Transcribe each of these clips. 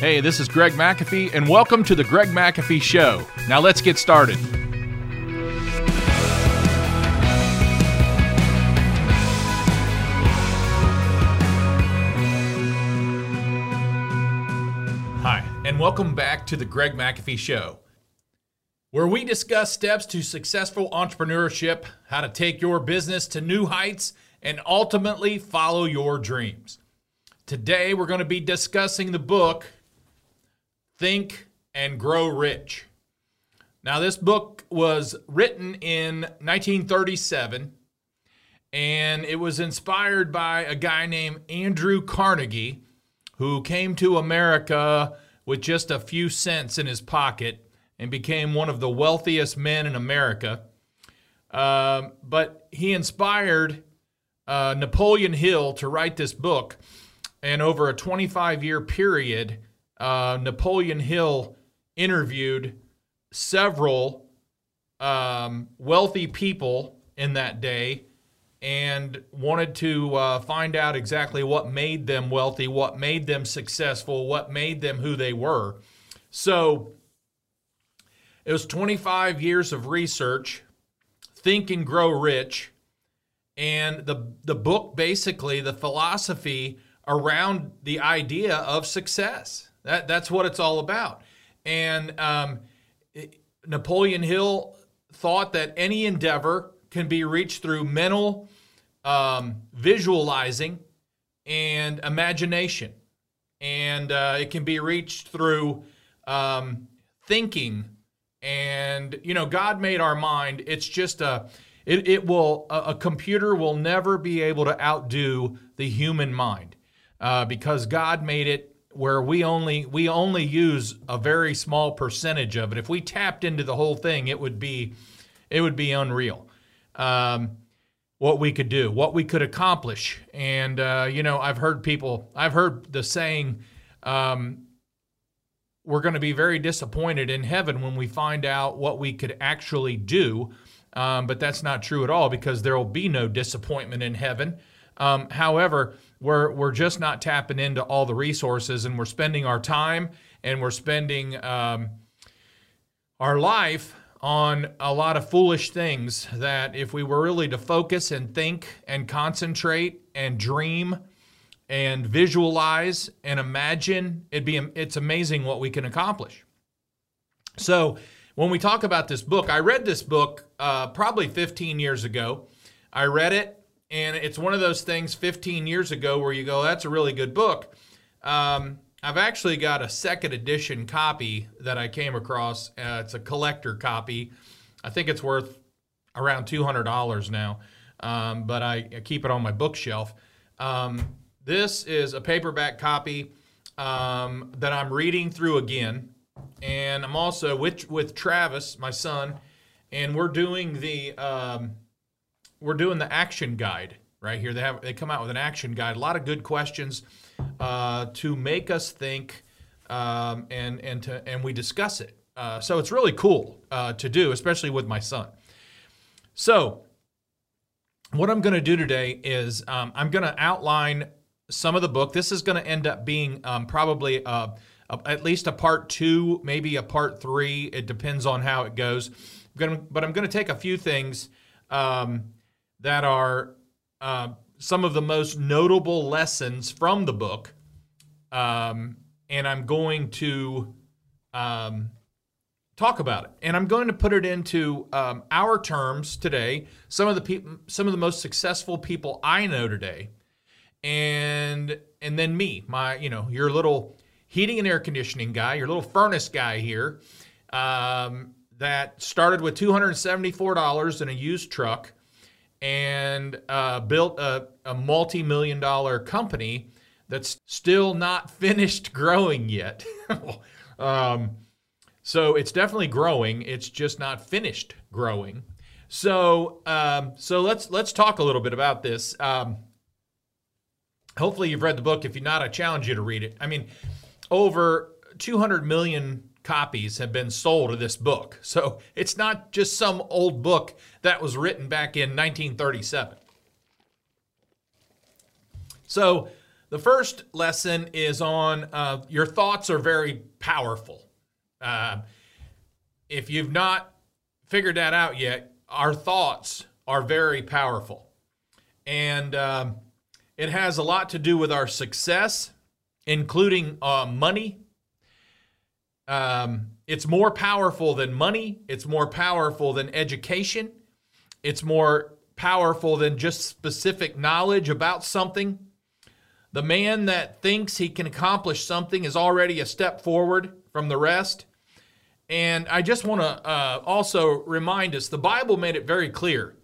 Hey, this is Greg McAfee, and welcome to the Greg McAfee Show. Now let's get started. Hi, and welcome back to the Greg McAfee Show, where we discuss steps to successful entrepreneurship, how to take your business to new heights, and ultimately follow your dreams. Today, we're going to be discussing the book Think and Grow Rich. Now, this book was written in 1937 and it was inspired by a guy named Andrew Carnegie who came to America with just a few cents in his pocket and became one of the wealthiest men in America. Um, but he inspired uh, Napoleon Hill to write this book. And over a 25 year period, uh, Napoleon Hill interviewed several um, wealthy people in that day and wanted to uh, find out exactly what made them wealthy, what made them successful, what made them who they were. So it was 25 years of research, Think and Grow Rich. And the, the book basically, the philosophy around the idea of success. That, that's what it's all about. And um, Napoleon Hill thought that any endeavor can be reached through mental um, visualizing and imagination. And uh, it can be reached through um, thinking. And, you know, God made our mind. It's just a, it, it will, a, a computer will never be able to outdo the human mind uh, because God made it where we only we only use a very small percentage of it. If we tapped into the whole thing, it would be it would be unreal. Um, what we could do, what we could accomplish, and uh, you know, I've heard people, I've heard the saying, um, "We're going to be very disappointed in heaven when we find out what we could actually do." Um, but that's not true at all because there will be no disappointment in heaven. Um, however, we're we're just not tapping into all the resources, and we're spending our time and we're spending um, our life on a lot of foolish things that if we were really to focus and think and concentrate and dream and visualize and imagine it'd be it's amazing what we can accomplish. So when we talk about this book i read this book uh, probably 15 years ago. I read it and it's one of those things 15 years ago where you go that's a really good book um, I've actually got a second edition copy that I came across. Uh, it's a collector copy. I think it's worth around $200 now, um, but I, I, keep it on my bookshelf. Um, this is a paperback copy um, that I'm reading through again. And I'm also with, with Travis, my son, and we're doing the um, we're doing the action guide right here. They have they come out with an action guide. A lot of good questions uh, to make us think, um, and and to and we discuss it. Uh, so it's really cool uh, to do, especially with my son. So what I'm going to do today is um, I'm going to outline some of the book. This is going to end up being um, probably a, a, at least a part two, maybe a part three. It depends on how it goes. I'm gonna, but I'm going to take a few things um, that are uh, some of the most notable lessons from the book, um, and I'm going to um, talk about it. And I'm going to put it into um, our terms today. Some of the people, some of the most successful people I know today, and and then me, my you know your little heating and air conditioning guy, your little furnace guy here, um, that started with two hundred seventy four dollars in a used truck and uh, built a, a multi million dollar company that's still not finished growing yet. um, so it's definitely growing. It's just not finished growing. So um, so let's let's talk a little bit about this. Um, hopefully you've read the book. If you're not, I challenge you to read it. I mean, over 200 million copies have been sold of this book. So it's not just some old book that was written back in 1937. So the first lesson is on uh, your thoughts are very powerful. Uh, if you've not figured that out yet, our thoughts are very powerful. And um, it has a lot to do with our success, including uh, money. Um, it's more powerful than money, it's more powerful than education, it's more powerful than just specific knowledge about something. The man that thinks he can accomplish something is already a step forward from the rest. And I just want to uh, also remind us the Bible made it very clear.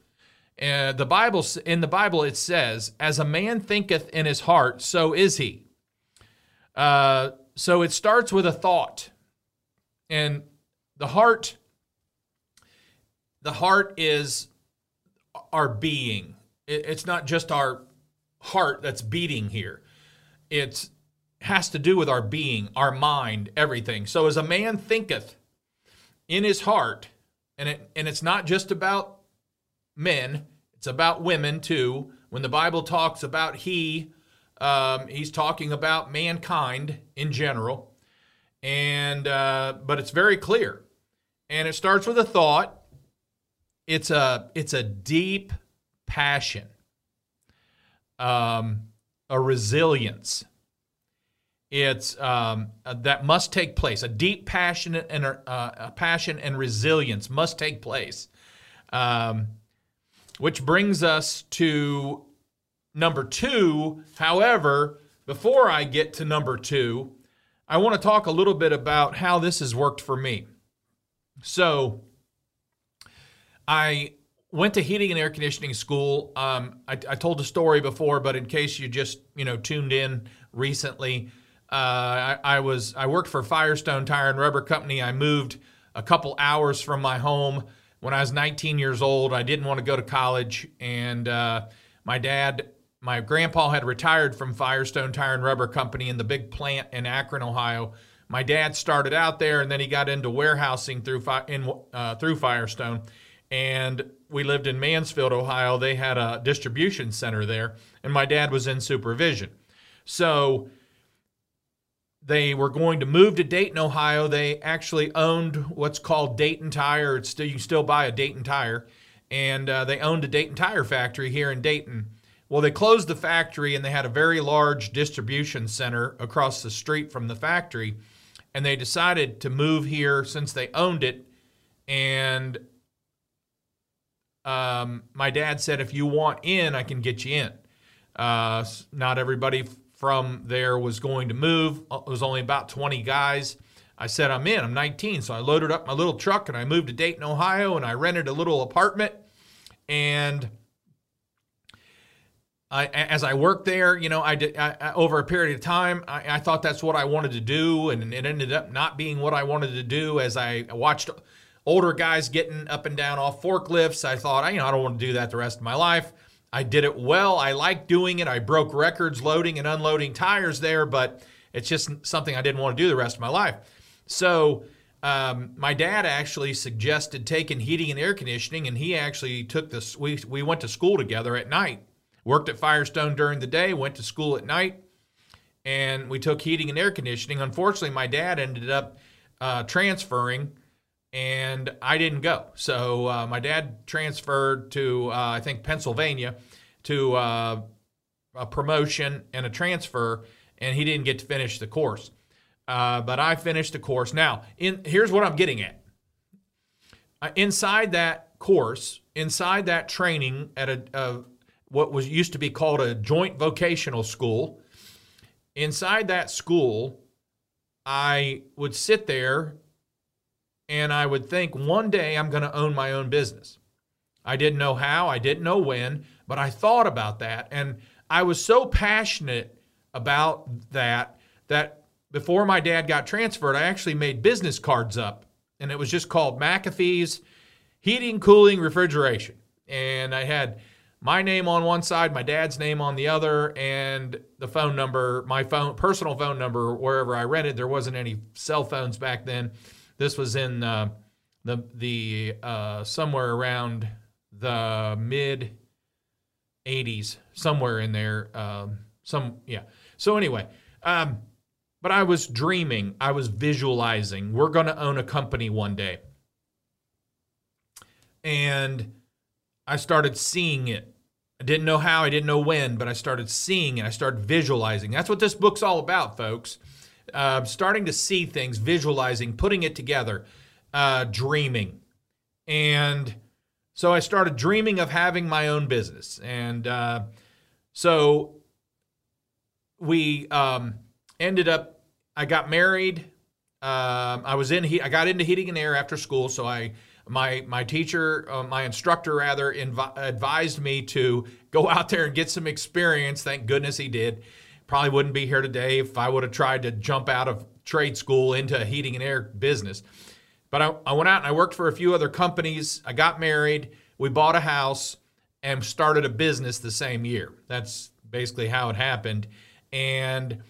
Uh, the Bible in the Bible it says, "As a man thinketh in his heart, so is he." Uh, so it starts with a thought, and the heart. The heart is our being. It's not just our heart that's beating here. It has to do with our being, our mind, everything. So as a man thinketh in his heart, and it and it's not just about men, it's about women too. When the Bible talks about he, um, he's talking about mankind in general, and uh, but it's very clear, and it starts with a thought. It's a it's a deep passion um, a resilience. It's um, uh, that must take place. A deep passion and uh, a passion and resilience must take place. Um, which brings us to number two. However, before I get to number two, I want to talk a little bit about how this has worked for me. So, I went to heating and air conditioning school. Um, I, I, told the story before, but in case you just you know tuned in recently, uh, I, I, was I worked for Firestone Tire and Rubber Company. I moved a couple hours from my home when I was 19 years old. I didn't want to go to college, and uh, my dad, my grandpa had retired from Firestone Tire and Rubber Company in the big plant in Akron, Ohio. My dad started out there, and then he got into warehousing through in, uh, through Firestone and we lived in Mansfield, Ohio. They had a distribution center there, and my dad was in supervision. So they were going to move to Dayton, Ohio. They actually owned what's called Dayton Tire. It's still, you still buy a Dayton Tire, and uh, they owned a Dayton Tire factory here in Dayton. Well, they closed the factory, and they had a very large distribution center across the street from the factory, and they decided to move here since they owned it and um, my dad said, if you want in, I can get you in. Uh, not everybody from there was going to move. Uh, it was only about 20 guys. I said, I'm in. I'm 19. So I loaded up my little truck and I moved to Dayton, Ohio, and I rented a little apartment. And I, as I worked there, you know, I did I, I, over a period of time. I, I, thought that's what I wanted to do, and it ended up not being what I wanted to do. As I watched older guys getting up and down off forklifts. I thought, you know, I don't want to do that the rest of my life. I did it well. I liked doing it. I broke records loading and unloading tires there, but it's just something I didn't want to do the rest of my life. So, um, my dad actually suggested taking heating and air conditioning, and he actually took this. We, we went to school together at night, worked at Firestone during the day, went to school at night, and we took heating and air conditioning. Unfortunately, my dad ended up uh, transferring and I didn't go. So uh, my dad transferred to uh, I think Pennsylvania to uh, a promotion and a transfer, and he didn't get to finish the course. Uh, but I finished the course. Now, in here's what I'm getting at. Uh, inside that course, inside that training at a, a what was used to be called a joint vocational school, inside that school, I would sit there and I would think one day I'm going to own my own business. I didn't know how, I didn't know when, but I thought about that. And I was so passionate about that that before my dad got transferred, I actually made business cards up. And it was just called McAfee's Heating, Cooling, Refrigeration. And I had my name on one side, my dad's name on the other, and the phone number, my phone, personal phone number, wherever I rented. There wasn't any cell phones back then. This was in uh, the the uh, somewhere around the mid 80s, somewhere in there. Um, some yeah. So anyway, um, but I was dreaming, I was visualizing. We're going to own a company one day, and I started seeing it. I didn't know how, I didn't know when, but I started seeing and I started visualizing. That's what this book's all about, folks. Uh, starting to see things, visualizing, putting it together, uh, dreaming. And so I started dreaming of having my own business. And uh, so we um, ended up, I got married. Um, I was in, I got into heating and air after school. So I, my my teacher, uh, my instructor rather, inv- advised me to go out there and get some experience. Thank goodness he did. Probably wouldn't be here today if I would have tried to jump out of trade school into a heating and air business. But I, I went out and I worked for a few other companies. I got married. We bought a house and started a business the same year. That's basically how it happened. And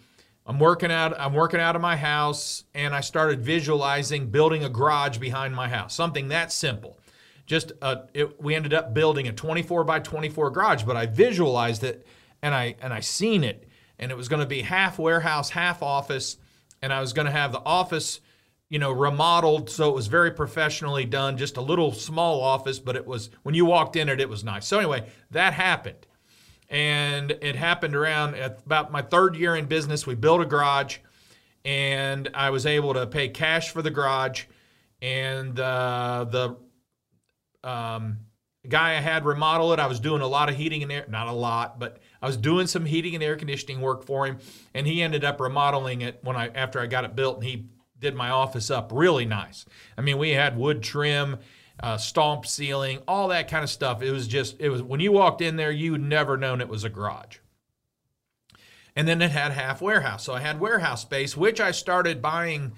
I'm working out I'm working out of my house and I started visualizing building a garage behind my house. Something that simple. Just uh, it, we ended up building a 24 by 24 garage, but I visualized it and I and I seen it and it was going to be half warehouse, half office and I was going to have the office you know, remodeled so it was very professionally done, just a little small office, but it was when you walked in it, it was nice. So anyway, that happened. And it happened around about my third year in business. We built a garage and I was able to pay cash for the garage. And uh, the um, guy I had remodel it, I was doing a lot of heating and air, not a lot, but I was doing some heating and air conditioning work for him. And he ended up remodeling it when I after I got it built and he did my office up really nice. I mean, we had wood trim, uh, stomp ceiling, all that kind of stuff. It was just, it was when you walked in there, you'd never known it was a garage. And then it had half warehouse. So I had warehouse space, which I started buying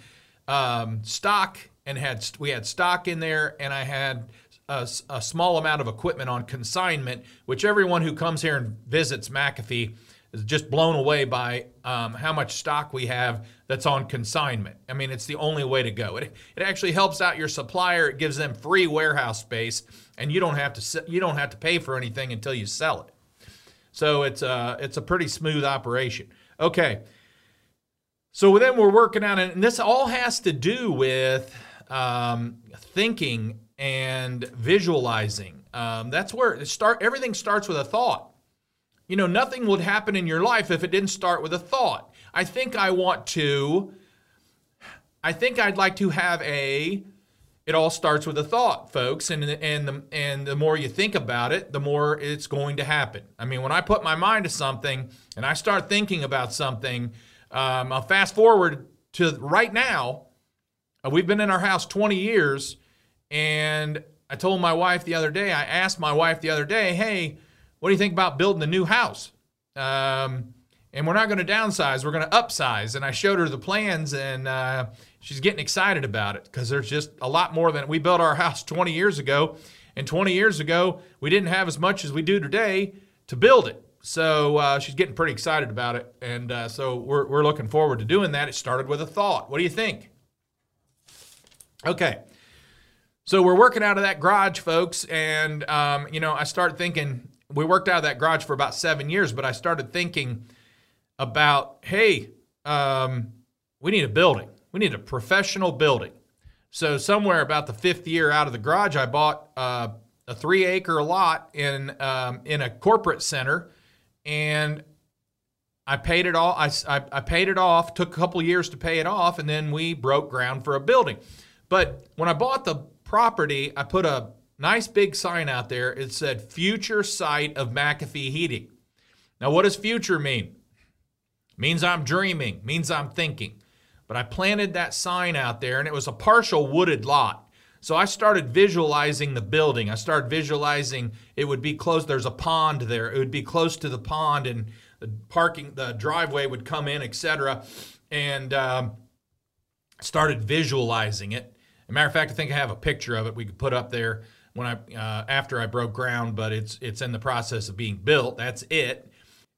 um, stock and had we had stock in there, and I had a, a, small amount of equipment on consignment, which everyone who comes here and visits McAfee is just blown away by um, how much stock we have that's on consignment. I mean, it's the only way to go. It, it actually helps out your supplier. It gives them free warehouse space, and you don't have to you don't have to pay for anything until you sell it. So it's a it's a pretty smooth operation. Okay. So then we're working on it, and this all has to do with um, thinking and visualizing. Um, that's where it start. Everything starts with a thought. You know, nothing would happen in your life if it didn't start with a thought. I think I want to, I think I'd like to have a, it all starts with a thought, folks. And, and, the, and the more you think about it, the more it's going to happen. I mean, when I put my mind to something and I start thinking about something, um, I'll fast forward to right now. Uh, we've been in our house 20 years. And I told my wife the other day, I asked my wife the other day, hey, what do you think about building a new house? Um, and we're not going to downsize, we're going to upsize. And I showed her the plans, and uh, she's getting excited about it because there's just a lot more than we built our house 20 years ago. And 20 years ago, we didn't have as much as we do today to build it. So uh, she's getting pretty excited about it. And uh, so we're, we're looking forward to doing that. It started with a thought. What do you think? Okay. So we're working out of that garage, folks. And, um, you know, I start thinking, we worked out of that garage for about seven years, but I started thinking about, hey, um, we need a building. We need a professional building. So somewhere about the fifth year out of the garage, I bought uh, a three acre lot in um, in a corporate center, and I paid it all. I, I, I paid it off. Took a couple years to pay it off, and then we broke ground for a building. But when I bought the property, I put a nice big sign out there. It said future site of McAfee Heating. Now, what does future mean? Means I'm dreaming, means I'm thinking. But I planted that sign out there and it was a partial wooded lot. So I started visualizing the building. I started visualizing it would be close. There's a pond there. It would be close to the pond and the parking, the driveway would come in, etc. And um, started visualizing it. As a matter of fact, I think I have a picture of it we could put up there when I uh, after I broke ground, but it's it's in the process of being built. That's it.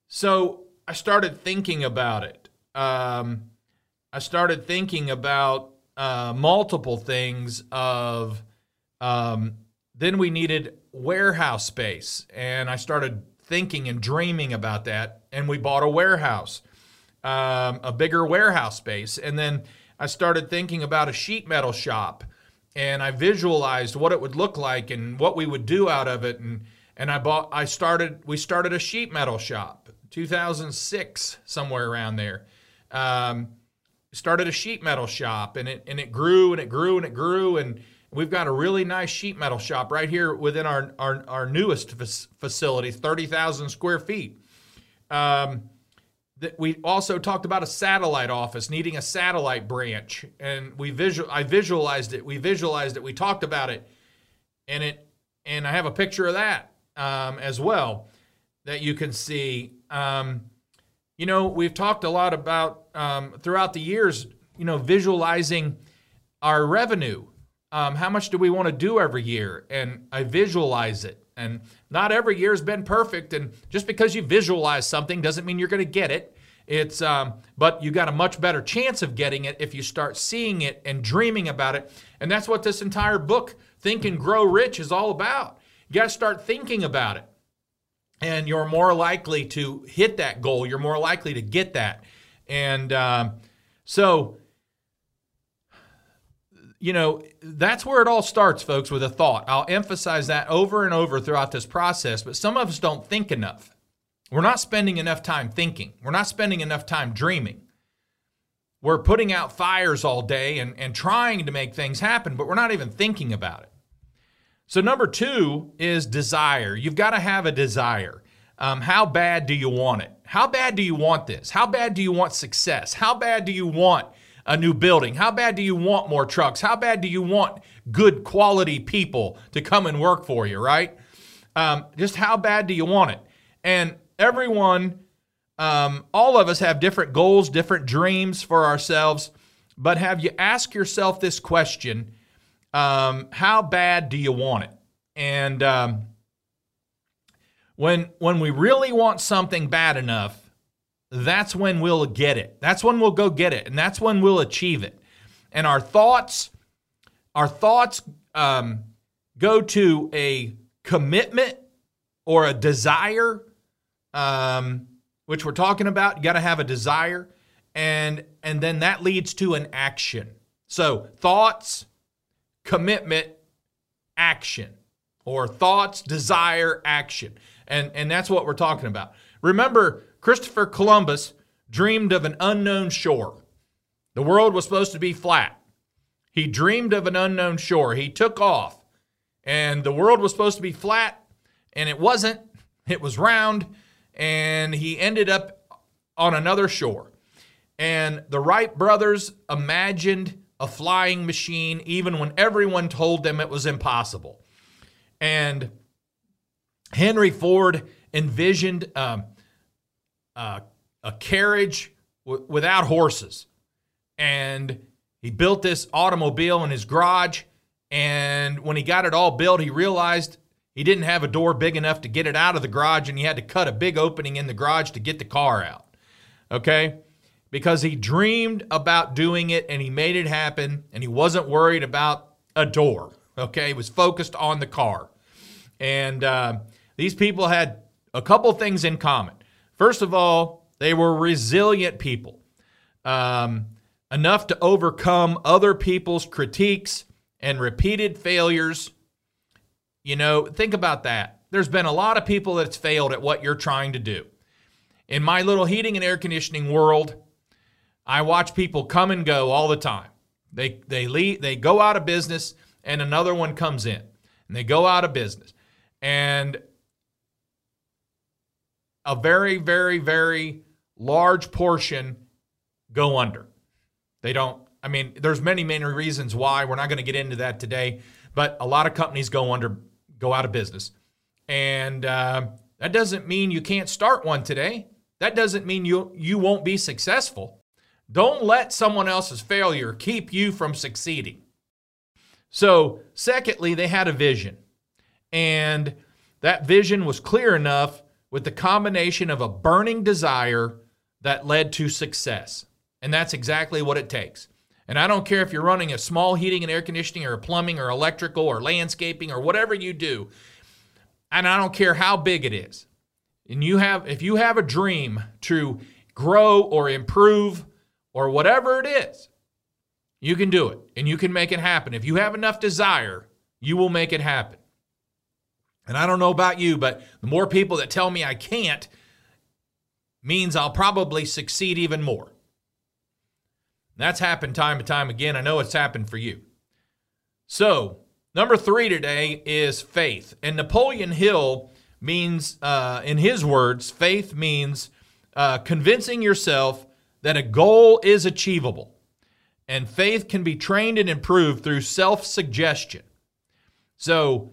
So I started thinking about it. Um, I started thinking about uh, multiple things. Of um, then we needed warehouse space, and I started thinking and dreaming about that. And we bought a warehouse, um, a bigger warehouse space. And then I started thinking about a sheet metal shop and I visualized what it would look like and what we would do out of it. And, and I bought, I started, we started a sheet metal shop, 2006, somewhere around there. Um, started a sheet metal shop and it, and it grew and it grew and it grew. And we've got a really nice sheet metal shop right here within our, our, our newest facility, 30,000 square feet. Um, that we also talked about a satellite office needing a satellite branch and we visual I visualized it we visualized it we talked about it and it and I have a picture of that um, as well that you can see um, you know we've talked a lot about um, throughout the years you know visualizing our revenue um, how much do we want to do every year and I visualize it and not every year has been perfect. And just because you visualize something doesn't mean you're going to get it. It's um, but you got a much better chance of getting it if you start seeing it and dreaming about it. And that's what this entire book, Think and Grow Rich, is all about. You got to start thinking about it. And you're more likely to hit that goal. You're more likely to get that. And um, so you know, that's where it all starts, folks, with a thought. I'll emphasize that over and over throughout this process, but some of us don't think enough. We're not spending enough time thinking, we're not spending enough time dreaming. We're putting out fires all day and, and trying to make things happen, but we're not even thinking about it. So, number two is desire. You've got to have a desire. Um, how bad do you want it? How bad do you want this? How bad do you want success? How bad do you want a new building? How bad do you want more trucks? How bad do you want good quality people to come and work for you, right? Um, just how bad do you want it? And everyone, um, all of us have different goals, different dreams for ourselves. But have you asked yourself this question um, How bad do you want it? And um, when, when we really want something bad enough, that's when we'll get it. That's when we'll go get it, and that's when we'll achieve it. And our thoughts, our thoughts um, go to a commitment or a desire, um, which we're talking about. You got to have a desire, and and then that leads to an action. So thoughts, commitment, action, or thoughts, desire, action, and and that's what we're talking about. Remember Christopher Columbus dreamed of an unknown shore. The world was supposed to be flat. He dreamed of an unknown shore. He took off, and the world was supposed to be flat, and it wasn't. It was round, and he ended up on another shore. And the Wright brothers imagined a flying machine even when everyone told them it was impossible. And Henry Ford envisioned um, uh, a carriage w- without horses. And he built this automobile in his garage. And when he got it all built, he realized he didn't have a door big enough to get it out of the garage, and he had to cut a big opening in the garage to get the car out. Okay? Because he dreamed about doing it and he made it happen, and he wasn't worried about a door. Okay? He was focused on the car. And uh, these people had a couple things in common. First of all, they were resilient people, um, enough to overcome other people's critiques and repeated failures. You know, think about that. There's been a lot of people that's failed at what you're trying to do. In my little heating and air conditioning world, I watch people come and go all the time. They they leave, they go out of business and another one comes in. And they go out of business. And a very, very, very large portion go under. They don't, I mean, there's many, many reasons why. We're not going to get into that today, but a lot of companies go under, go out of business. And uh, that doesn't mean you can't start one today. That doesn't mean you, you won't be successful. Don't let someone else's failure keep you from succeeding. So, secondly, they had a vision. And that vision was clear enough with the combination of a burning desire that led to success. And that's exactly what it takes. And I don't care if you're running a small heating and air conditioning or plumbing or electrical or landscaping or whatever you do. And I don't care how big it is. And you have if you have a dream to grow or improve or whatever it is, you can do it and you can make it happen. If you have enough desire, you will make it happen. And I don't know about you, but the more people that tell me I can't means I'll probably succeed even more. That's happened time and time again. I know it's happened for you. So, number three today is faith. And Napoleon Hill means, uh, in his words, faith means uh, convincing yourself that a goal is achievable. And faith can be trained and improved through self suggestion. So,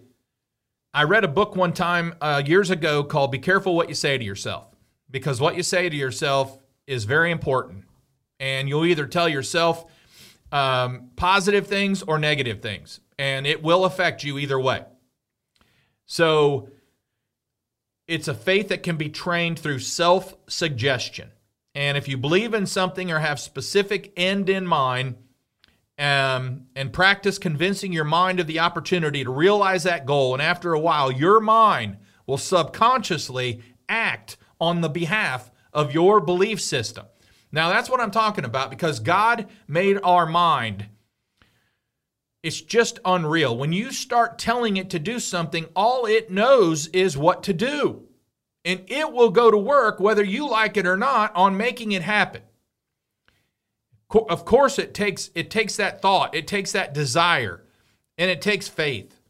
I read a book one time uh, years ago called Be Careful What You Say to Yourself, because what you say to yourself is very important. And you'll either tell yourself um, positive things or negative things, and it will affect you either way. So it's a faith that can be trained through self suggestion. And if you believe in something or have specific end in mind, um, and practice convincing your mind of the opportunity to realize that goal. And after a while, your mind will subconsciously act on the behalf of your belief system. Now, that's what I'm talking about because God made our mind. It's just unreal. When you start telling it to do something, all it knows is what to do. And it will go to work, whether you like it or not, on making it happen. Of course it takes it takes that thought it takes that desire and it takes faith.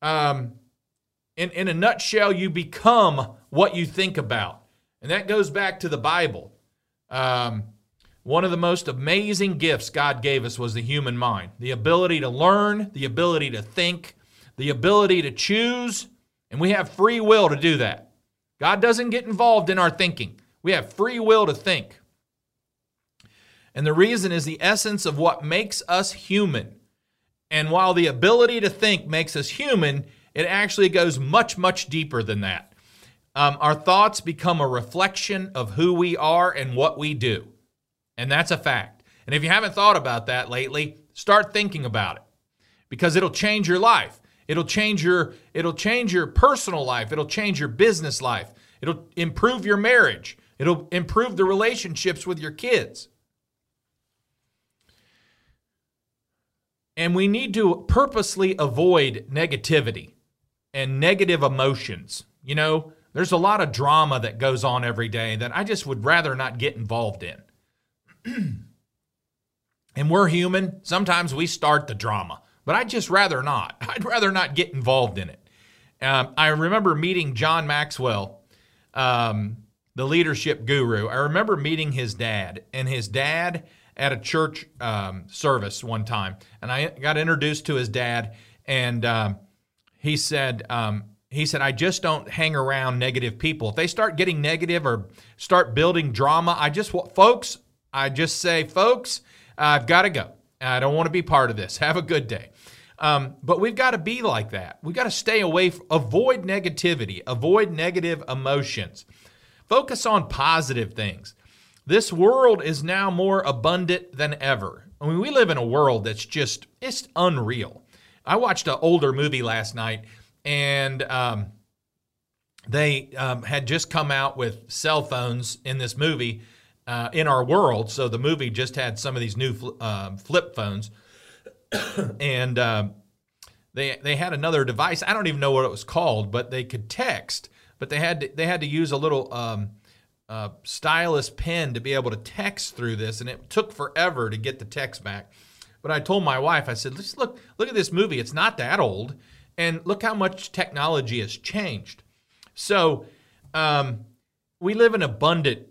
Um, in, in a nutshell you become what you think about. And that goes back to the bible. Um, one of the most amazing gifts god gave us was the human mind. The ability to learn the ability to think the ability to choose and we have free will to do that god doesn't get involved in our thinking we have free will to think and the reason is the essence of what makes us human. And while the ability to think makes us human, it actually goes much, much deeper than that. Um, our thoughts become a reflection of who we are and what we do. And that's a fact. And if you haven't thought about that lately, start thinking about it because it'll change your life. It'll change your it'll change your personal life, it'll change your business life. It'll improve your marriage. It'll improve the relationships with your kids. And we need to purposely avoid negativity and negative emotions. You know, there's a lot of drama that goes on every day that I just would rather not get involved in. and we're human. Sometimes we start the drama, but I'd just rather not. I'd rather not get involved in it. Um, I remember meeting John Maxwell, um, the leadership guru. I remember meeting his dad, and his dad at a church um, service one time, and I got introduced to his dad, and um, he said, um, he said, I just don't hang around negative people. If they start getting negative or start building drama, I just, folks, I just say, folks, I've got to go. I don't want to be part of this. Have a good day. Um, but we've got to be like that. We've got to stay away, avoid negativity, avoid negative emotions, focus on positive things. This world is now more abundant than ever. I mean, we live in a world that's just, it's unreal. I watched an older movie last night and um, they um, had just come out with cell phones in this movie uh, in our world. So the movie just had some of these new fl- uh, flip phones. and uh, they, they had another device. I don't even know what it was called, but they could text, but they had to, they had to use a little um, uh, stylus pen to be able to text through this, and it took forever to get the text back. But I told my wife, I said, "Let's look look at this movie. It's not that old, and look how much technology has changed." So um, we live in abundant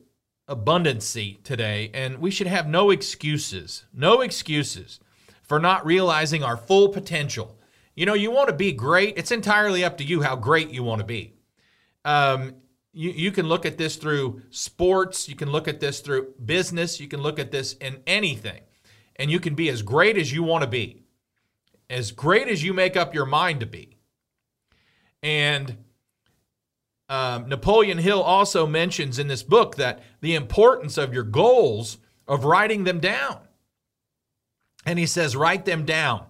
abundancy today, and we should have no excuses, no excuses for not realizing our full potential. You know, you want to be great. It's entirely up to you how great you want to be. Um, you, you can look at this through sports, you can look at this through business, you can look at this in anything. And you can be as great as you want to be, as great as you make up your mind to be. And um, Napoleon Hill also mentions in this book that the importance of your goals of writing them down. And he says, write them down,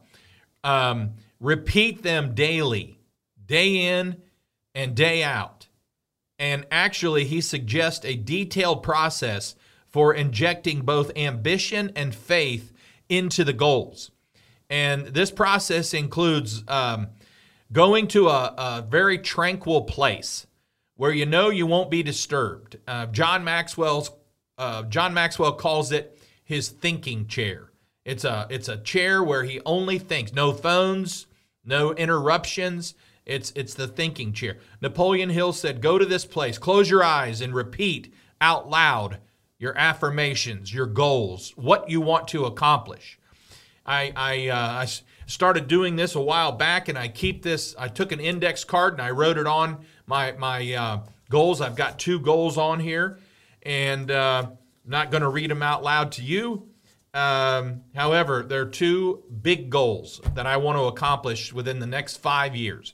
um, repeat them daily, day in and day out And actually, he suggests a detailed process for injecting both ambition and faith into the goals. And this process includes um, going to a, a, very tranquil place where you know you won't be disturbed. Uh, John Maxwell's uh, John Maxwell calls it his thinking chair. It's a it's a chair where he only thinks. No phones, no interruptions. It's it's the thinking chair. Napoleon Hill said, "Go to this place, close your eyes and repeat out loud your affirmations, your goals, what you want to accomplish." I I, uh, I started doing this a while back, and I keep this. I took an index card and I wrote it on my my uh, goals. I've got two goals on here, and uh, not going to read them out loud to you. Um, however, there are two big goals that I want to accomplish within the next five years.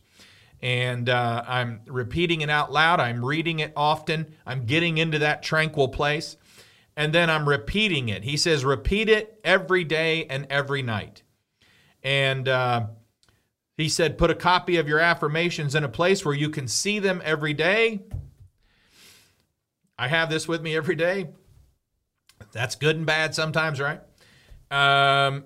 And uh, I'm repeating it out loud. I'm reading it often. I'm getting into that tranquil place. And then I'm repeating it. He says, repeat it every day and every night. And uh, he said, put a copy of your affirmations in a place where you can see them every day. I have this with me every day. That's good and bad sometimes, right? Um,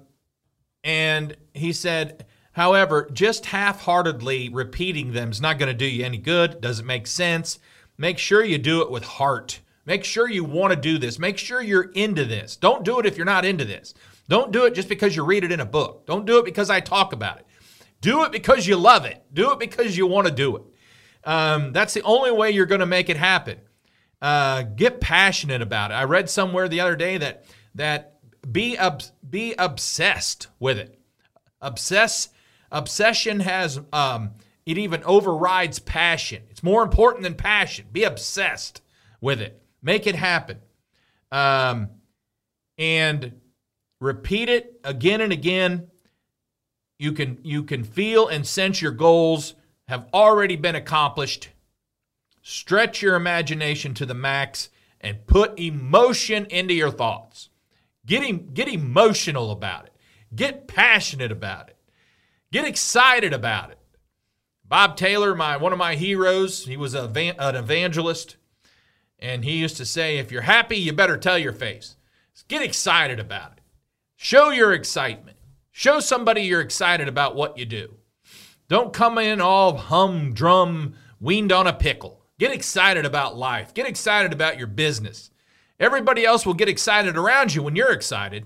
and he said, however, just half heartedly repeating them is not going to do you any good, doesn't make sense. Make sure you do it with heart. Make sure you want to do this. Make sure you're into this. Don't do it if you're not into this. Don't do it just because you read it in a book. Don't do it because I talk about it. Do it because you love it. Do it because you want to do it. Um, that's the only way you're going to make it happen. Uh, get passionate about it. I read somewhere the other day that that be be obsessed with it. Obsess obsession has um, it even overrides passion. It's more important than passion. Be obsessed with it. Make it happen. Um, and repeat it again and again. You can you can feel and sense your goals have already been accomplished. Stretch your imagination to the max and put emotion into your thoughts. Get, get emotional about it. Get passionate about it. Get excited about it. Bob Taylor, my one of my heroes, he was a, an evangelist, and he used to say, "If you're happy, you better tell your face. Get excited about it. Show your excitement. Show somebody you're excited about what you do. Don't come in all humdrum, weaned on a pickle. Get excited about life. Get excited about your business. Everybody else will get excited around you when you're excited.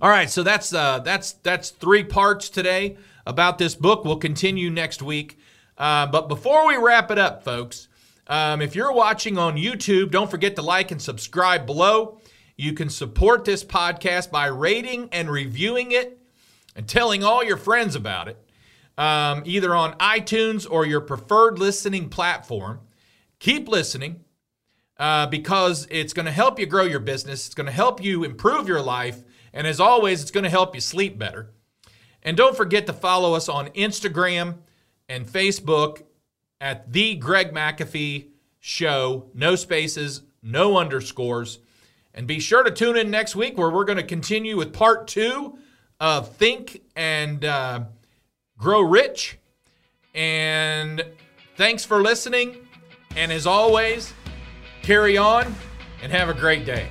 All right, so that's uh, that's that's three parts today about this book. We'll continue next week. Uh, but before we wrap it up, folks, um, if you're watching on YouTube, don't forget to like and subscribe below. You can support this podcast by rating and reviewing it and telling all your friends about it, um, either on iTunes or your preferred listening platform. Keep listening uh, because it's going to help you grow your business. It's going to help you improve your life. And as always, it's going to help you sleep better. And don't forget to follow us on Instagram and Facebook at The Greg McAfee Show. No spaces, no underscores. And be sure to tune in next week where we're going to continue with part two of Think and uh, Grow Rich. And thanks for listening. And as always, carry on, and have a great day.